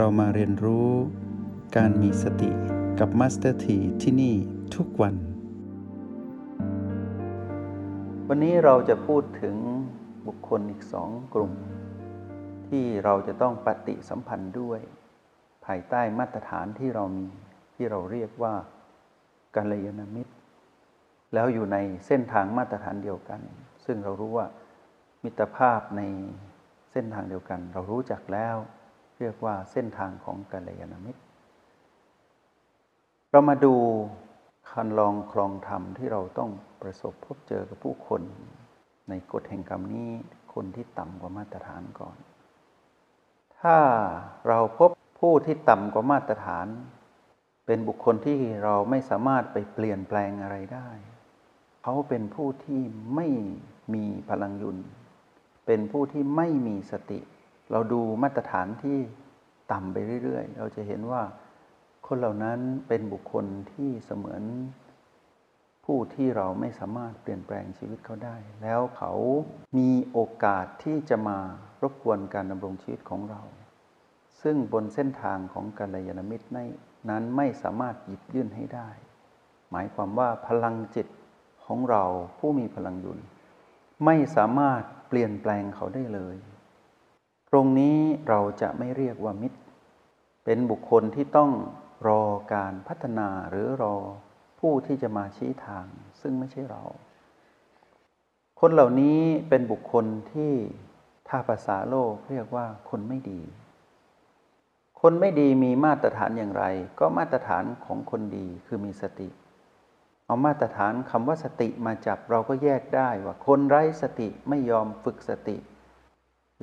เรามาเรียนรู้การมีสติกับมาสเตอร์ทีที่นี่ทุกวัน วันนี้เราจะพูดถึงบุคคลอีกสองกลุ่ม ที่เราจะต้องปฏิสัมพันธ์ด้วย ภายใต้มาตรฐานที่เรามีที่เราเรียกว่ากัลยาณมิตร แล้วอยู่ในเส้นทางมาตรฐานเดียวกัน ซึ่งเรารู้ว่ามิตรภาพในเส้นทางเดียวกัน เรารู้จักแล้ว เรียกว่าเส้นทางของกัลยาณมิตร เรามาดูคันลองคลองธรรมที่เราต้องประสบพบเจอกับผู้คน ในกฎแห่งกรรมนี้คนที่ต่ำกว่ามาตรฐานก่อน ถ้าเราพบผู้ที่ต่ำกว่ามาตรฐาน เป็นบุคคลที่เราไม่สามารถไปเปลี่ยนแปลงอะไรได้ เขาเป็นผู้ที่ไม่มีพลังยุน เป็นผู้ที่ไม่มีสติ เราดูมาตรฐานที่ต่ำไปเรื่อยๆ เราจะเห็นว่าคนเหล่านั้นเป็นบุคคลที่เสมือนผู้ที่เราไม่สามารถเปลี่ยนแปลงชีวิตเขาได้ แล้วเขามีโอกาสที่จะมารบกวนการดำรงชีวิตของเรา ซึ่งบนเส้นทางของกัลยาณมิตรนั้นไม่สามารถหยิบยื่นให้ได้ หมายความว่าพลังจิตของเราผู้มีพลังยุนไม่สามารถเปลี่ยนแปลงเขาได้เลย รงนี้เราจะไม่เรียกว่ามิตร เป็นบุคคลที่ต้องรอการพัฒนาหรือรอผู้ที่จะมาชี้ทาง ซึ่งไม่ใช่เรา คนเหล่านี้เป็นบุคคลที่ถ้าภาษาโลกเรียกว่าคนไม่ดี คนไม่ดีมีมาตรฐานอย่างไร ก็มาตรฐานของคนดีคือมีสติ เอามาตรฐานคำว่าสติมาจับเราก็แยกได้ว่าคนไร้สติไม่ยอมฝึกสติ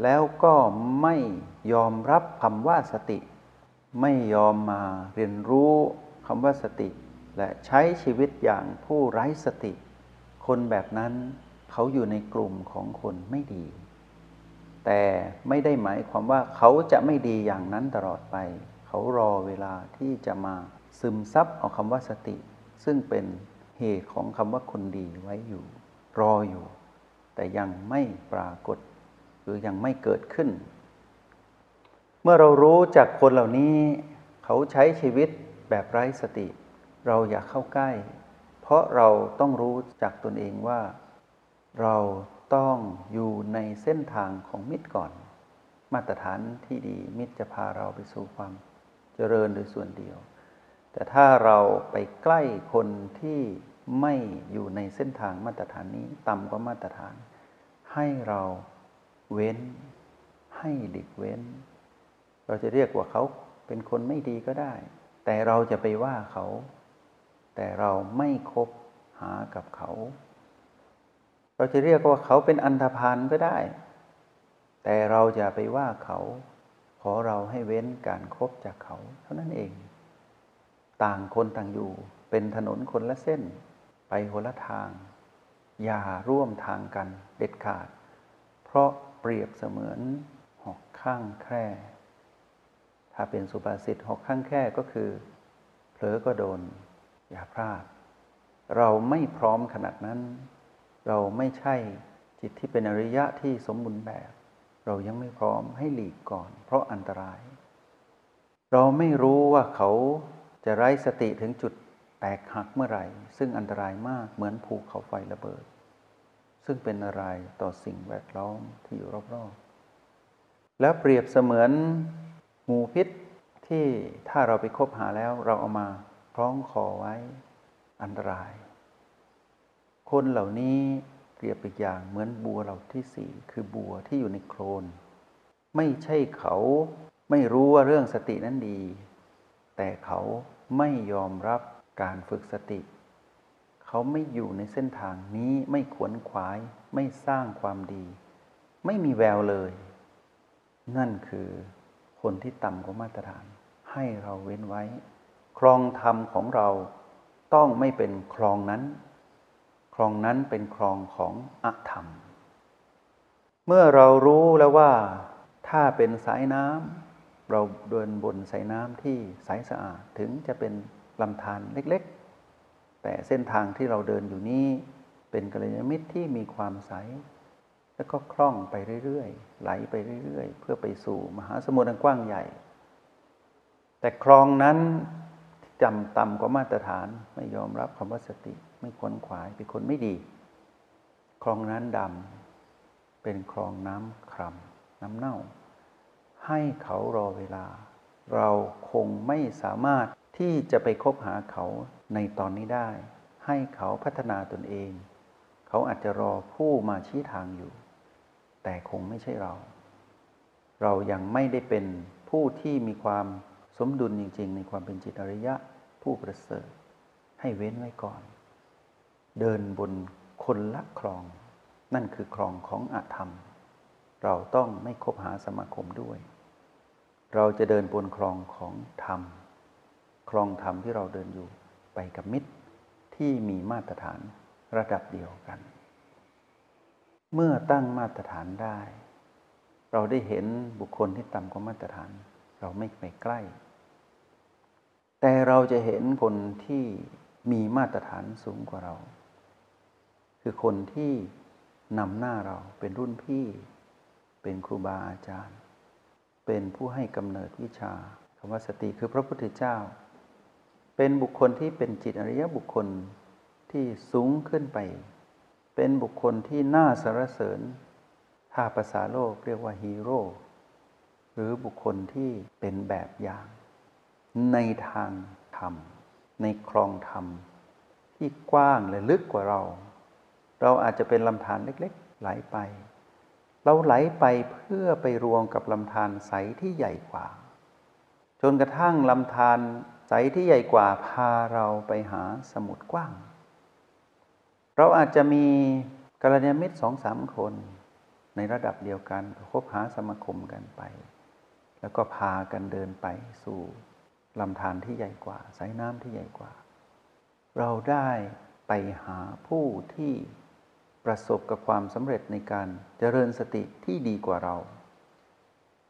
แล้วก็ไม่ยอมรับคำว่าสติ ไม่ยอมมาเรียนรู้คำว่าสติ และใช้ชีวิตอย่างผู้ไร้สติ คนแบบนั้นเขาอยู่ในกลุ่มของคนไม่ดี แต่ไม่ได้หมายความว่าเขาจะไม่ดีอย่างนั้นตลอดไป เขารอเวลาที่จะมาซึมซับเอาคำว่าสติ ซึ่งเป็นเหตุของคำว่าคนดีไว้อยู่ รออยู่ แต่ยังไม่ปรากฏ หรือยังไม่เกิดขึ้น เมื่อเรารู้จากคนเหล่านี้เขาใช้ชีวิตแบบไร้สติ เราอย่าเข้าใกล้ เพราะเราต้องรู้จากตนเองว่า เราต้องอยู่ในเส้นทางของมิตรก่อน มาตรฐานที่ดีมิตรจะพาเราไปสู่ความเจริญโดยส่วนเดียว แต่ถ้าเราไปใกล้คนที่ไม่อยู่ในเส้นทางมาตรฐานนี้ต่ำกว่ามาตรฐาน ให้เรา เว้น ให้หลีกเว้น เราจะเรียกว่าเขาเป็นคนไม่ดีก็ได้ แต่เราจะไปว่าเขา แต่เราไม่คบหากับเขา เราจะเรียกว่าเขาเป็นอันธพาลก็ได้ แต่เราจะไปว่าเขา ขอเราให้เว้นการครบจากเขา เท่านั้นเอง ต่างคนต่างอยู่เป็นถนนคนละเส้น ไปคนละทาง อย่าร่วมทางกันเด็ดขาด เพราะ เปรียบเสมือนหอกข้างแคร่ ถ้าเป็นสุภาษิตหอกข้างแคร่ก็คือ เผลอก็โดน อย่าพลาด เราไม่พร้อมขนาดนั้น เราไม่ใช่จิตที่เป็นอริยะที่สมบูรณ์แบบ เรายังไม่พร้อมให้หลีกก่อน เพราะอันตราย เราไม่รู้ว่าเขาจะไร้สติถึงจุดแตกหักเมื่อไหร่ ซึ่งอันตรายมากเหมือนภูเขาไฟระเบิด ซึ่งเป็นอะไรต่อสิ่งแวดล้อมที่อยู่รอบๆ แล้วเปรียบเสมือนงูพิษที่ถ้าเราไปคบหาแล้วเราเอามาคล้องคอไว้อันตราย คนเหล่านี้เปรียบอีกอย่างเหมือนบัวเหล่าที่สี่คือบัวที่อยู่ในโคลนไม่ใช่เขาไม่รู้ว่าเรื่องสตินั้นดี แต่เขาไม่ยอมรับการฝึกสติ เขาไม่อยู่ในเส้นทางนี้ไม่ขวนขวาย ไม่สร้างความดี ไม่มีแววเลย นั่นคือคนที่ต่ำกว่ามาตรฐาน ให้เราเว้นไว้ครองธรรมของเราต้องไม่เป็นครองนั้นครองนั้นเป็นครองของอธรรม เมื่อเรารู้แล้วว่าถ้าเป็นสายน้ำเราเดินบนสายน้ำที่ใสสะอาดถึงจะเป็นลำธารเล็กๆ แต่เส้นทางที่เราเดินอยู่นี้เป็นกัลยาณมิตรที่มีความใส แล้วก็คล่องไปเรื่อยๆ ไหลไปเรื่อยๆ เพื่อไปสู่มหาสมุทรอันกว้างใหญ่ แต่คลองนั้นจำต่ำกว่ามาตรฐานไม่ยอมรับคำว่าสติไม่ควรขวายเป็นคนไม่ดี คลองนั้นดำเป็นคลองน้ำครำน้ำเน่า ให้เขารอเวลา เราคงไม่สามารถที่จะไปคบหาเขา ในตอนนี้ได้ ให้เขาพัฒนาตนเอง เขาอาจจะรอผู้มาชี้ทางอยู่ แต่คงไม่ใช่เรา เรายังไม่ได้เป็นผู้ที่มีความสมดุลจริง ๆ ในความเป็นจิตอริยะผู้ประเสริฐ ให้เว้นไว้ก่อน เดินบนคนละคลอง นั่นคือคลองของอาธรรม เราต้องไม่คบหาสมาคมด้วย เราจะเดินบนคลองของธรรม คลองธรรมที่เราเดินอยู่ ไปกับมิตรที่มีมาตรฐานระดับเดียวกัน เมื่อตั้งมาตรฐานได้ เราได้เห็นบุคคลที่ต่ำกว่ามาตรฐาน เราไม่ไปใกล้ แต่เราจะเห็นคนที่มีมาตรฐานสูงกว่าเรา คือคนที่นำหน้าเราเป็นรุ่นพี่ เป็นครูบาอาจารย์ เป็นผู้ให้กำเนิดวิชาคำว่าสติคือพระพุทธเจ้า เป็นบุคคลที่เป็นจิตอริยบุคคลที่สูงขึ้นไป เป็นบุคคลที่น่าสรรเสริญ ถ้าภาษาโลกเรียกว่าฮีโร่ หรือบุคคลที่เป็นแบบอย่าง ในทางธรรม ในคลองธรรม ที่กว้างและลึกกว่าเรา เราอาจจะเป็นลำธารเล็กๆ ไหลไป เราไหลไปเพื่อไปรวมกับลำธารใสที่ใหญ่กว่า จนกระทั่งลำธาร ใสที่ใหญ่กว่าพาเราไปหาสมุทรกว้าง เราอาจจะมีกัลยาณมิตรสองสามคน ในระดับเดียวกันคบหาสมาคมกันไป แล้วก็พากันเดินไปสู่ลำธารที่ใหญ่กว่า สายน้ำที่ใหญ่กว่า เราได้ไปหาผู้ที่ประสบกับความสำเร็จในการเจริญสติที่ดีกว่าเรา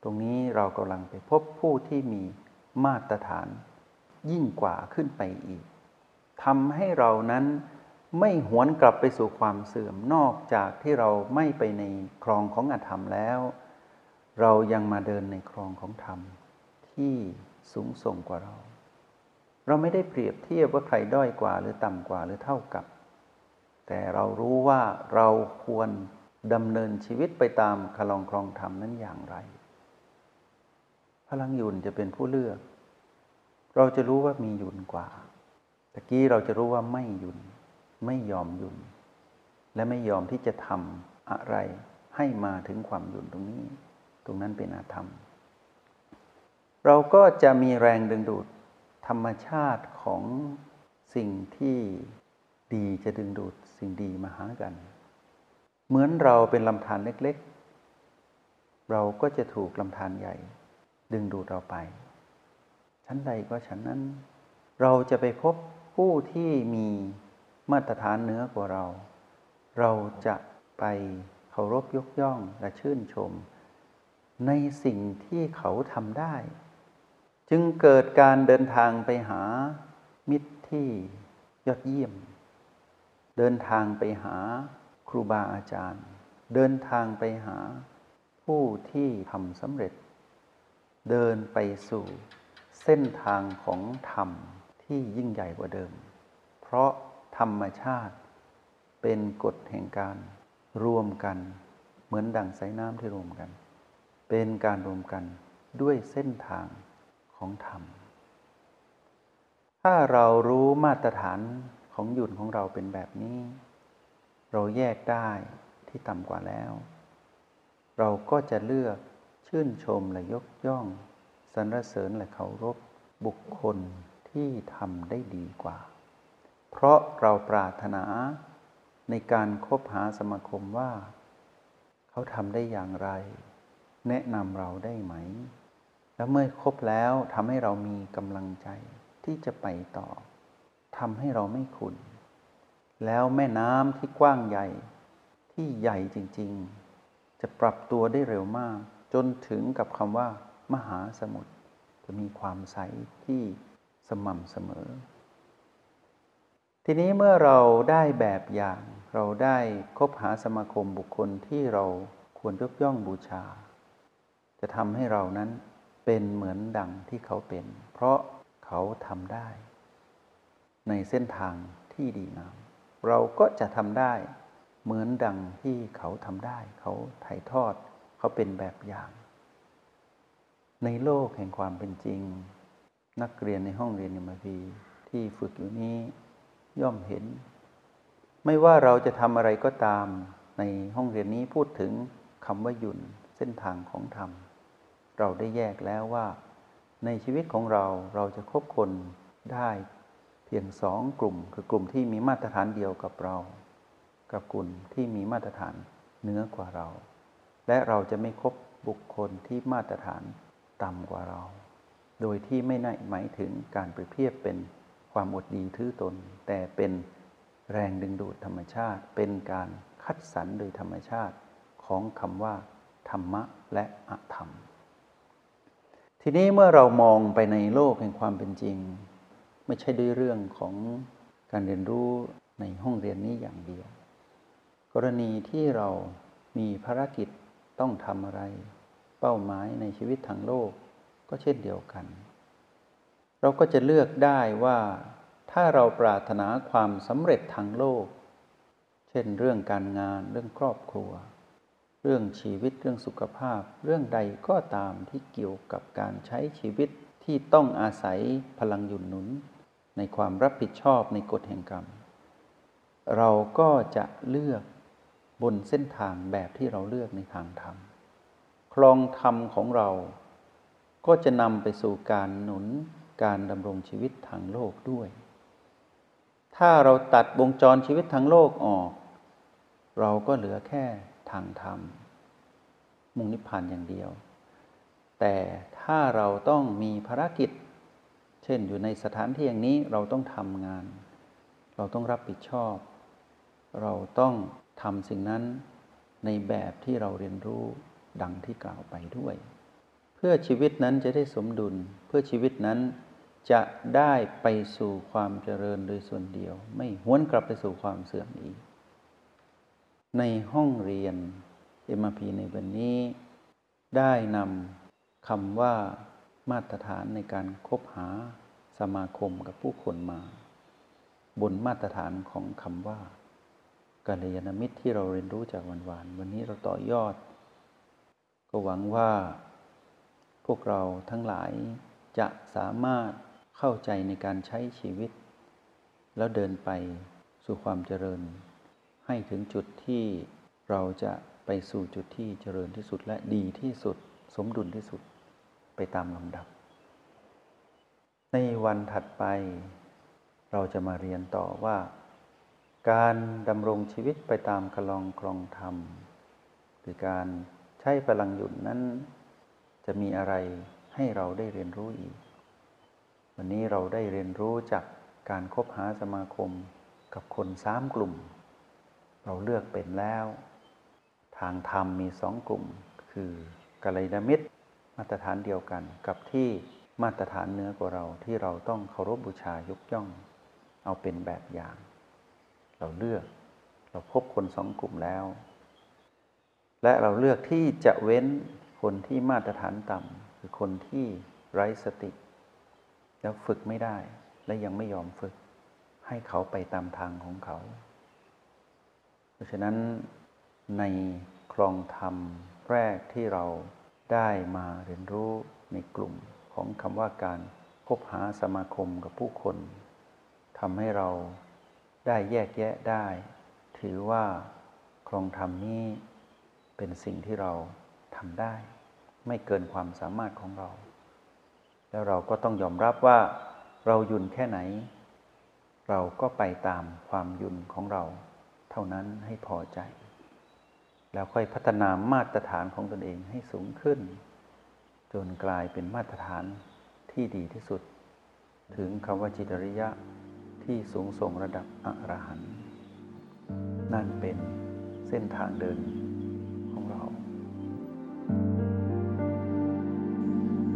ตรงนี้เรากำลังไปพบผู้ที่มีมาตรฐาน ยิ่งกว่าขึ้นไปอีกทำให้เรานั้นไม่หวนกลับไปสู่ความเสื่อมนอกจากที่เราไม่ไปในคลองของอธรรมแล้ว เรายังมาเดินในคลองของธรรมที่สูงส่งกว่าเรา เราไม่ได้เปรียบเทียบว่าใครด้อยกว่าหรือต่ำกว่าหรือเท่ากับ แต่เรารู้ว่าเราควรดำเนินชีวิตไปตามคลองคลองธรรมนั้นอย่างไร พลังยุนจะเป็นผู้เลือก เราจะรู้ว่ามียุนกว่าตะกี้เราจะรู้ว่าไม่ยุนไม่ยอมยุนและไม่ยอมที่จะทำอะไรให้มาถึงความยุนตรงนี้ ตรงนั้นเป็นอาธรรม เราก็จะมีแรงดึงดูดธรรมชาติของสิ่งที่ดีจะดึงดูดสิ่งดีมาหากัน เหมือนเราเป็นลำธารเล็กๆ เราก็จะถูกลำธารใหญ่ ดึงดูดเราไป ชั้นใดก็ชั้นนั้น เราจะไปพบผู้ที่มีมาตรฐานเหนือกว่าเรา เราจะไปเคารพยกย่องและชื่นชม ในสิ่งที่เขาทำได้ จึงเกิดการเดินทางไปหามิตรที่ยอดเยี่ยม เดินทางไปหาครูบาอาจารย์ เดินทางไปหาผู้ที่ทำสำเร็จ เดินไปสู่ เส้นทางของธรรมที่ยิ่งใหญ่กว่าเดิม เพราะธรรมชาติเป็นกฎแห่งการรวมกัน เหมือนดั่งสายน้ำที่รวมกัน เป็นการรวมกันด้วยเส้นทางของธรรม ถ้าเรารู้มาตรฐานของหยุ่นของเราเป็นแบบนี้ เราแยกได้ที่ต่ำกว่าแล้ว เราก็จะเลือกชื่นชมและยกย่อง สรรเสริญและเคารพบุคคลที่ทำได้ดีกว่า เพราะเราปรารถนาในการคบหาสมาคมว่า เขาทำได้อย่างไร แนะนำเราได้ไหม แล้วเมื่อคบแล้วทำให้เรามีกำลังใจที่จะไปต่อทำให้เราไม่ขุนแล้วแม่น้ำที่กว้างใหญ่ที่ใหญ่จริง ๆ จะปรับตัวได้เร็วมาก จนถึงกับคำว่า มหาสมุทรจะมีความใสที่สม่ำเสมอ ทีนี้เมื่อเราได้แบบอย่าง เราได้คบหาสมาคมบุคคลที่เราควรยกย่องบูชา จะทำให้เรานั้นเป็นเหมือนดังที่เขาเป็น เพราะเขาทำได้ ในเส้นทางที่ดีงามเราก็จะทำได้เหมือนดังที่เขาทำได้ เขาถ่ายทอดเขาเป็นแบบอย่าง ในโลกแห่งความเป็นจริง นักเรียนในห้องเรียนยมพีที่ฝึกอยู่นี้ย่อมเห็น ไม่ว่าเราจะทำอะไรก็ตามในห้องเรียนนี้พูดถึงคำว่าหยุ่นเส้นทางของธรรม เราได้แยกแล้วว่า ในชีวิตของเราเราจะคบคนได้เพียงสองกลุ่ม คือกลุ่มที่มีมาตรฐานเดียวกับเรา กับกลุ่มที่มีมาตรฐานเหนือกว่าเรา และเราจะไม่คบบุคคลที่มาตรฐาน ต่ำกว่าเรา โดยที่ไม่ได้หมายถึงการเปรียบเทียบเป็นความอดดีทื่อตน แต่เป็นแรงดึงดูดธรรมชาติ เป็นการคัดสรรโดยธรรมชาติของคำว่า ธรรมะและอธรรม ทีนี้เมื่อเรามองไปในโลกแห่งความเป็นจริง ไม่ใช่ด้วยเรื่องของการเรียนรู้ในห้องเรียนนี้อย่างเดียว กรณีที่เรามีภารกิจต้องทำอะไร เป้าหมายในชีวิตทางโลกก็เช่นเดียวกัน เราก็จะเลือกได้ว่าถ้าเราปรารถนาความสำเร็จทางโลก เช่นเรื่องการงานเรื่องครอบครัว เรื่องชีวิตเรื่องสุขภาพ เรื่องใดก็ตามที่เกี่ยวกับการใช้ชีวิตที่ต้องอาศัยพลังหยุนหนุน ในความรับผิดชอบในกฎแห่งกรรม เราก็จะเลือกบนเส้นทางแบบที่เราเลือกในทางธรรม คลองธรรมของเรา ก็จะนำไปสู่การหนุนการดำรงชีวิตทางโลกด้วย ถ้าเราตัดวงจรชีวิตทั้งโลกออก เราก็เหลือแค่ทางธรรม มุ่งนิพพานอย่างเดียว แต่ถ้าเราต้องมีภารกิจ เช่นอยู่ในสถานที่อย่างนี้เราต้องทำงาน เราต้องรับผิดชอบ เราต้องทำสิ่งนั้นในแบบที่เราเรียนรู้ ดังที่กล่าวไปด้วย เพื่อชีวิตนั้นจะได้สมดุล เพื่อชีวิตนั้นจะได้ไปสู่ความเจริญโดยส่วนเดียว ไม่หวนกลับไปสู่ความเสื่อมอีก ในห้องเรียนเอ็มพีในวันนี้ ได้นำคำว่ามาตรฐานในการคบหาสมาคมกับผู้คนมา บนมาตรฐานของคำว่ากาลยานมิตรที่เราเรียนรู้จากวันวาน วันนี้เราต่อยอด ก็หวังว่า พวกเราทั้งหลายจะสามารถเข้าใจในการใช้ชีวิต แล้วเดินไปสู่ความเจริญ ให้ถึงจุดที่เราจะไปสู่จุดที่เจริญที่สุดและดีที่สุด สมดุลที่สุดไปตามลำดับ ในวันถัดไป เราจะมาเรียนต่อว่า การดำรงชีวิตไปตามคลองครองธรรมหรือการ ใช้พลังหยุดนั้น จะมีอะไรให้เราได้เรียนรู้อีก วันนี้เราได้เรียนรู้จากการคบหาสมาคมกับคนสามกลุ่ม เราเลือกเป็นแล้ว ทางธรรมมีสองกลุ่ม คือกัลยาณมิตร มาตรฐานเดียวกันกับที่มาตรฐานเนื้อกว่าเราที่เราต้องเคารพบูชายกย่อง เอาเป็นแบบอย่าง เราเลือก เราพบคนสองกลุ่มแล้ว และเราเลือกที่จะเว้นคนที่มาตรฐานต่ำคือคนที่ไร้สติ แล้วฝึกไม่ได้และยังไม่ยอมฝึก ให้เขาไปตามทางของเขา เพราะฉะนั้นในคลองธรรมแรกที่เราได้มาเรียนรู้ในกลุ่มของคำว่าการพบหาสมาคมกับผู้คนทำให้เราได้แยกแยะได้ ถือว่าคลองธรรมนี้ เป็นสิ่งที่เราทำได้ ไม่เกินความสามารถของเรา แล้วเราก็ต้องยอมรับว่าเรายุนแค่ไหน เราก็ไปตามความยุนของเรา เท่านั้นให้พอใจ แล้วค่อยพัฒนามาตรฐานของตนเองให้สูงขึ้น จนกลายเป็นมาตรฐานที่ดีที่สุด ถึงคำว่าจิตริยะที่สูงส่งระดับอรหันต์นั่นเป็นเส้นทางเดิน